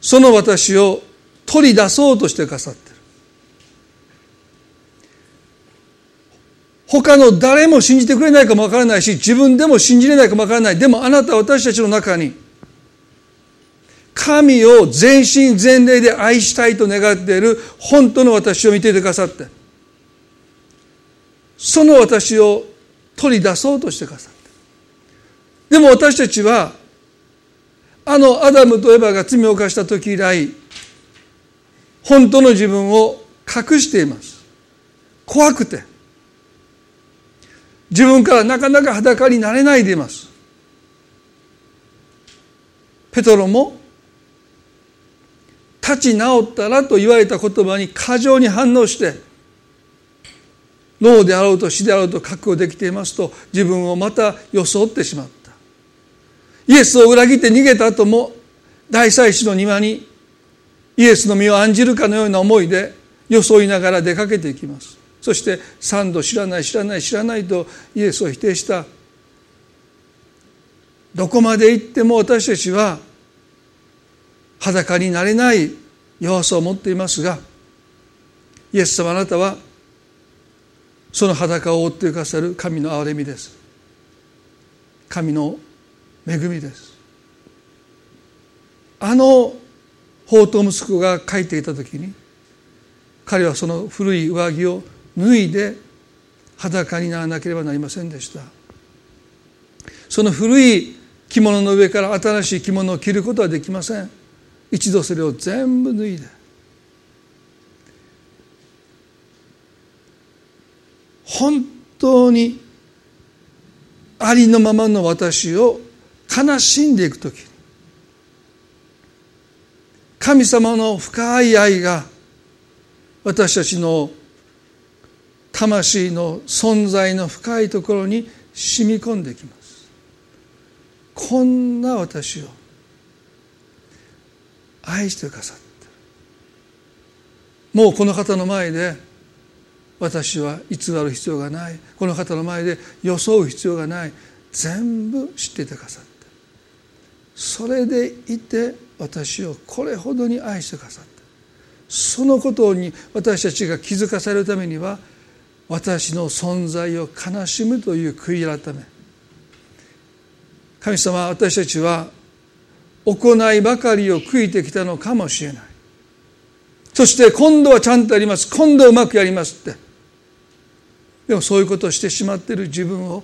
A: その私を取り出そうとしてくださってる。他の誰も信じてくれないかもわからないし自分でも信じれないかもわからない。でもあなたは私たちの中に神を全身全霊で愛したいと願っている本当の私を見ていてくださってその私を取り出そうとしてくださったでも私たちはあのアダムとエバが罪を犯した時以来本当の自分を隠しています。怖くて。自分からなかなか裸になれないでいます。ペトロも立ち直ったらと言われた言葉に過剰に反応して脳であろうと死であろうと覚悟できていますと自分をまた装ってしまった。イエスを裏切って逃げた後も大祭司の庭にイエスの身を案じるかのような思いで装いながら出かけていきます。そして三度知らない知らない知らないとイエスを否定した。どこまで行っても私たちは裸になれない弱さを持っていますがイエス様あなたはその裸を覆ってくださる神の憐れみです。神の恵みです。あの法と息子が書いていた時に彼はその古い上着を脱いで裸にならなければなりませんでした。その古い着物の上から新しい着物を着ることはできません。一度それを全部脱いで。本当にありのままの私を悲しんでいく時。神様の深い愛が私たちの魂の存在の深いところに染み込んできます。こんな私を愛してくださってもうこの方の前で私は偽る必要がない。この方の前で装う必要がない。全部知っていてくださってそれでいて私をこれほどに愛してくださった。そのことに私たちが気づかされるためには私の存在を悲しむという悔い改め。神様私たちは行いばかりを悔いてきたのかもしれない。そして今度はちゃんとやります。今度はうまくやりますって。でもそういうことをしてしまっている自分を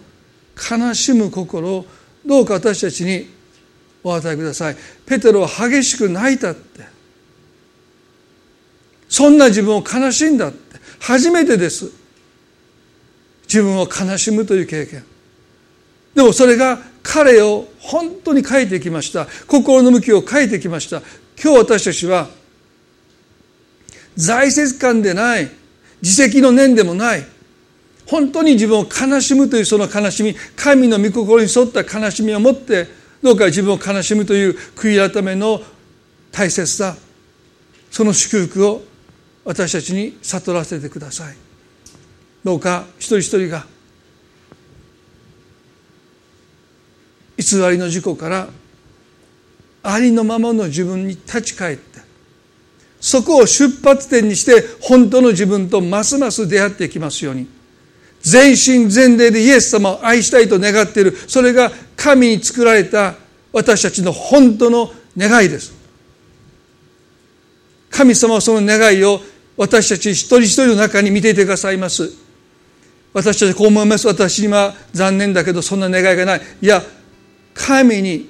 A: 悲しむ心をどうか私たちにお与えください。ペテロは激しく泣いたって。そんな自分を悲しんだって。初めてです。自分を悲しむという経験。でもそれが彼を本当に変えてきました。心の向きを変えてきました。今日私たちは財政感でない。自責の念でもない。本当に自分を悲しむというその悲しみ神の御心に沿った悲しみを持ってどうか自分を悲しむという悔い改めの大切さその祝福を私たちに悟らせてください。どうか一人一人が偽りの事故からありのままの自分に立ち返ってそこを出発点にして本当の自分とますます出会っていきますように。全身全霊でイエス様を愛したいと願っている。それが神に作られた私たちの本当の願いです。神様はその願いを私たち一人一人の中に見ていてくださいます。私たちこう思います。私には残念だけどそんな願いがない。いや神に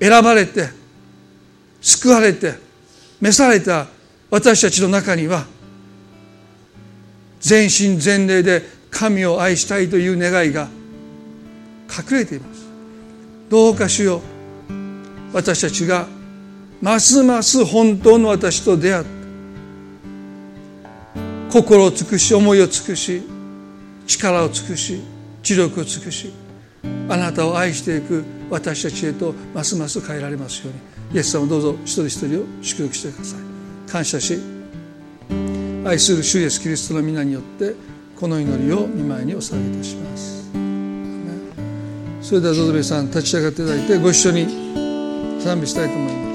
A: 選ばれて救われて召された私たちの中には全身全霊で神を愛したいという願いが隠れています。どうかしよう。私たちがますます本当の私と出会って心を尽くし思いを尽くし力を尽くし知力を尽くしあなたを愛していく私たちへとますます変えられますようにイエス様どうぞ一人一人を祝福してください。感謝し愛する主イエスキリストの皆によってこの祈りを見舞いにお捧げいたします。それではゾゾベさん立ち上がっていただいてご一緒に賛美したいと思います。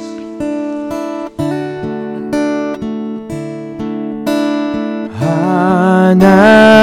B: 花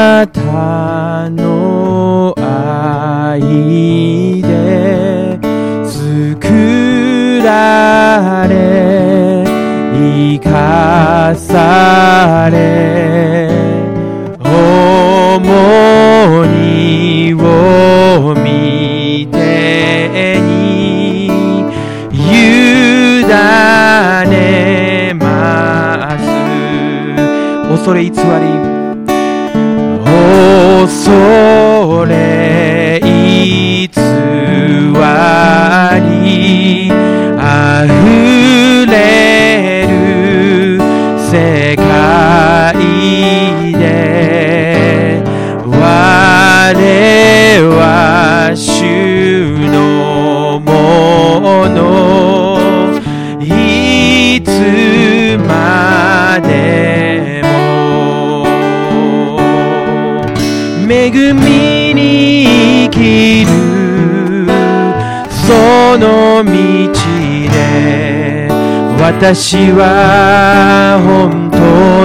B: 私は本当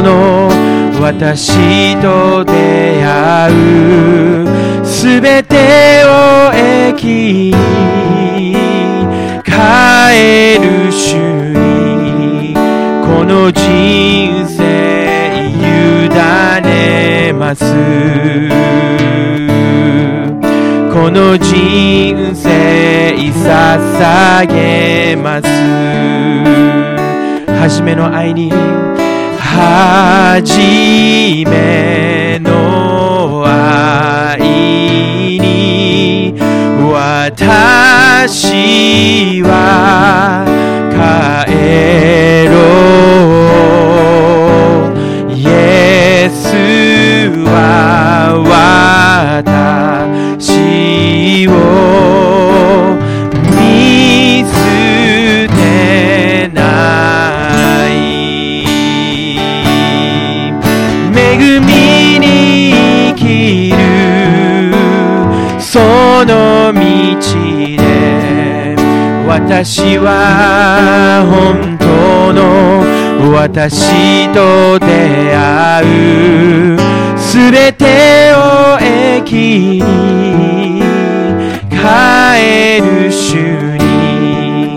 B: の私と出会う。すべてを駅に帰る主にこの人生委ねます。この人生捧げます。初めの愛に初めの愛に私は帰ろう。私は本当の私と出会うすべてを駅に帰る主に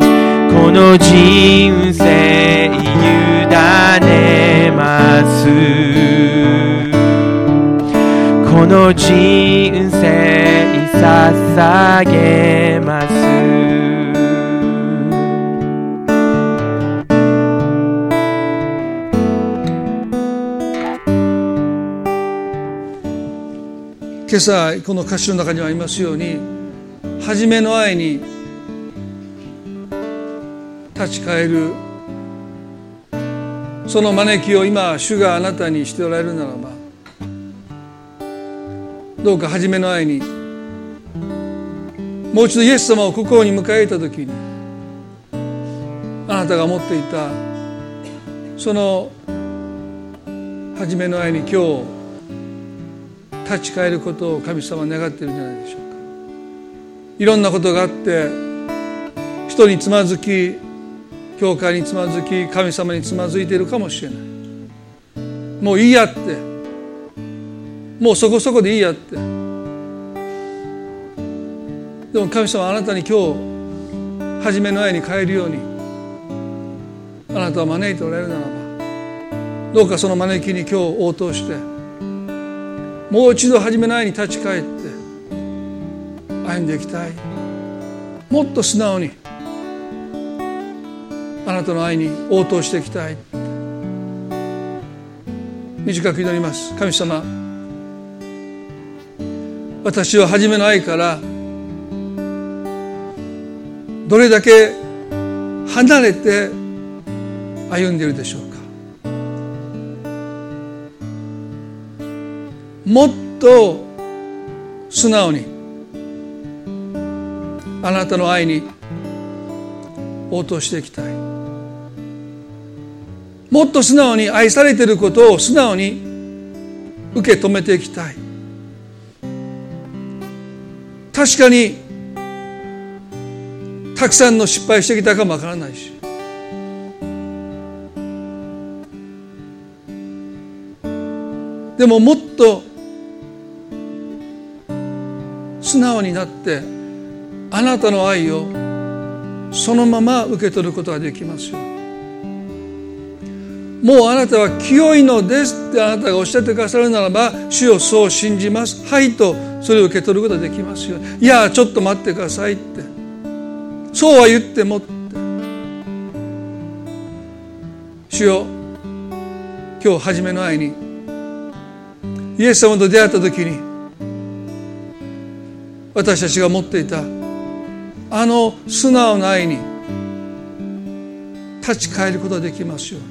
B: この人生委ねます。この人生捧げます。
A: 今朝この歌詞の中にはありますように初めの愛に立ち返る。その招きを今主があなたにしておられるならばどうか初めの愛にもう一度イエス様を心に迎えた時にあなたが持っていたその初めの愛に今日立ち返ることを神様は願っているんじゃないでしょうか。いろんなことがあって人につまずき教会につまずき神様につまずいているかもしれない。もういいやってもうそこそこでいいやって。でも神様あなたに今日初めの愛に変えるようにあなたを招いておられるならばどうかその招きに今日応答してもう一度初めの愛に立ち返って歩んでいきたい。もっと素直にあなたの愛に応答していきたい。短く祈ります。神様私は初めの愛からどれだけ離れて歩んでいるでしょうもっと素直にあなたの愛に応答していきたい。もっと素直に愛されていることを素直に受け止めていきたい。確かにたくさんの失敗してきたかもわからないし。でももっと素直になってあなたの愛をそのまま受け取ることができますよもうあなたは清いのですってあなたがおっしゃってくださるならば主をそう信じます。はいとそれを受け取ることができますよいやちょっと待ってくださいって。そうは言ってもって。主よ今日初めの愛にイエス様と出会った時に私たちが持っていた。あの素直な愛に。立ち返ることができますように。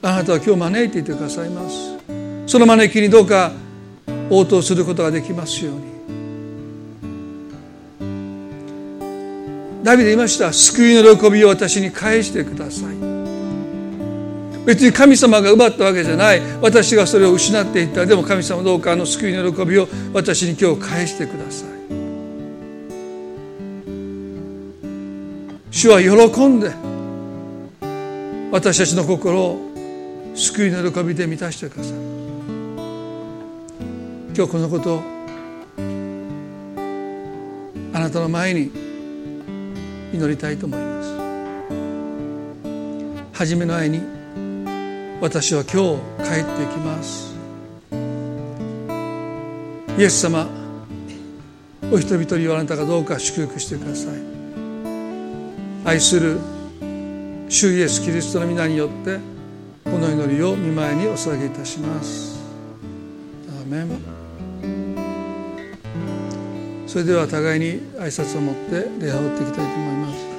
A: あなたは今日招いていてくださいます。その招きにどうか。応答することができますように。ダビデ言いました。救いの喜びを私に返してください。別に神様が奪ったわけじゃない。私がそれを失っていった。でも神様どうかあの救いの喜びを私に今日返してください。主は喜んで私たちの心を救いの喜びで満たしてください今日このことをあなたの前に祈りたいと思います。初めの愛に私は今日帰ってきます。イエス様お人一人をあなたがどうか祝福してください。愛する主イエスキリストの皆によってこの祈りを見舞いにお捧げいたします。アーメン。それでは互いに挨拶を持って礼拝をっていきたいと思います。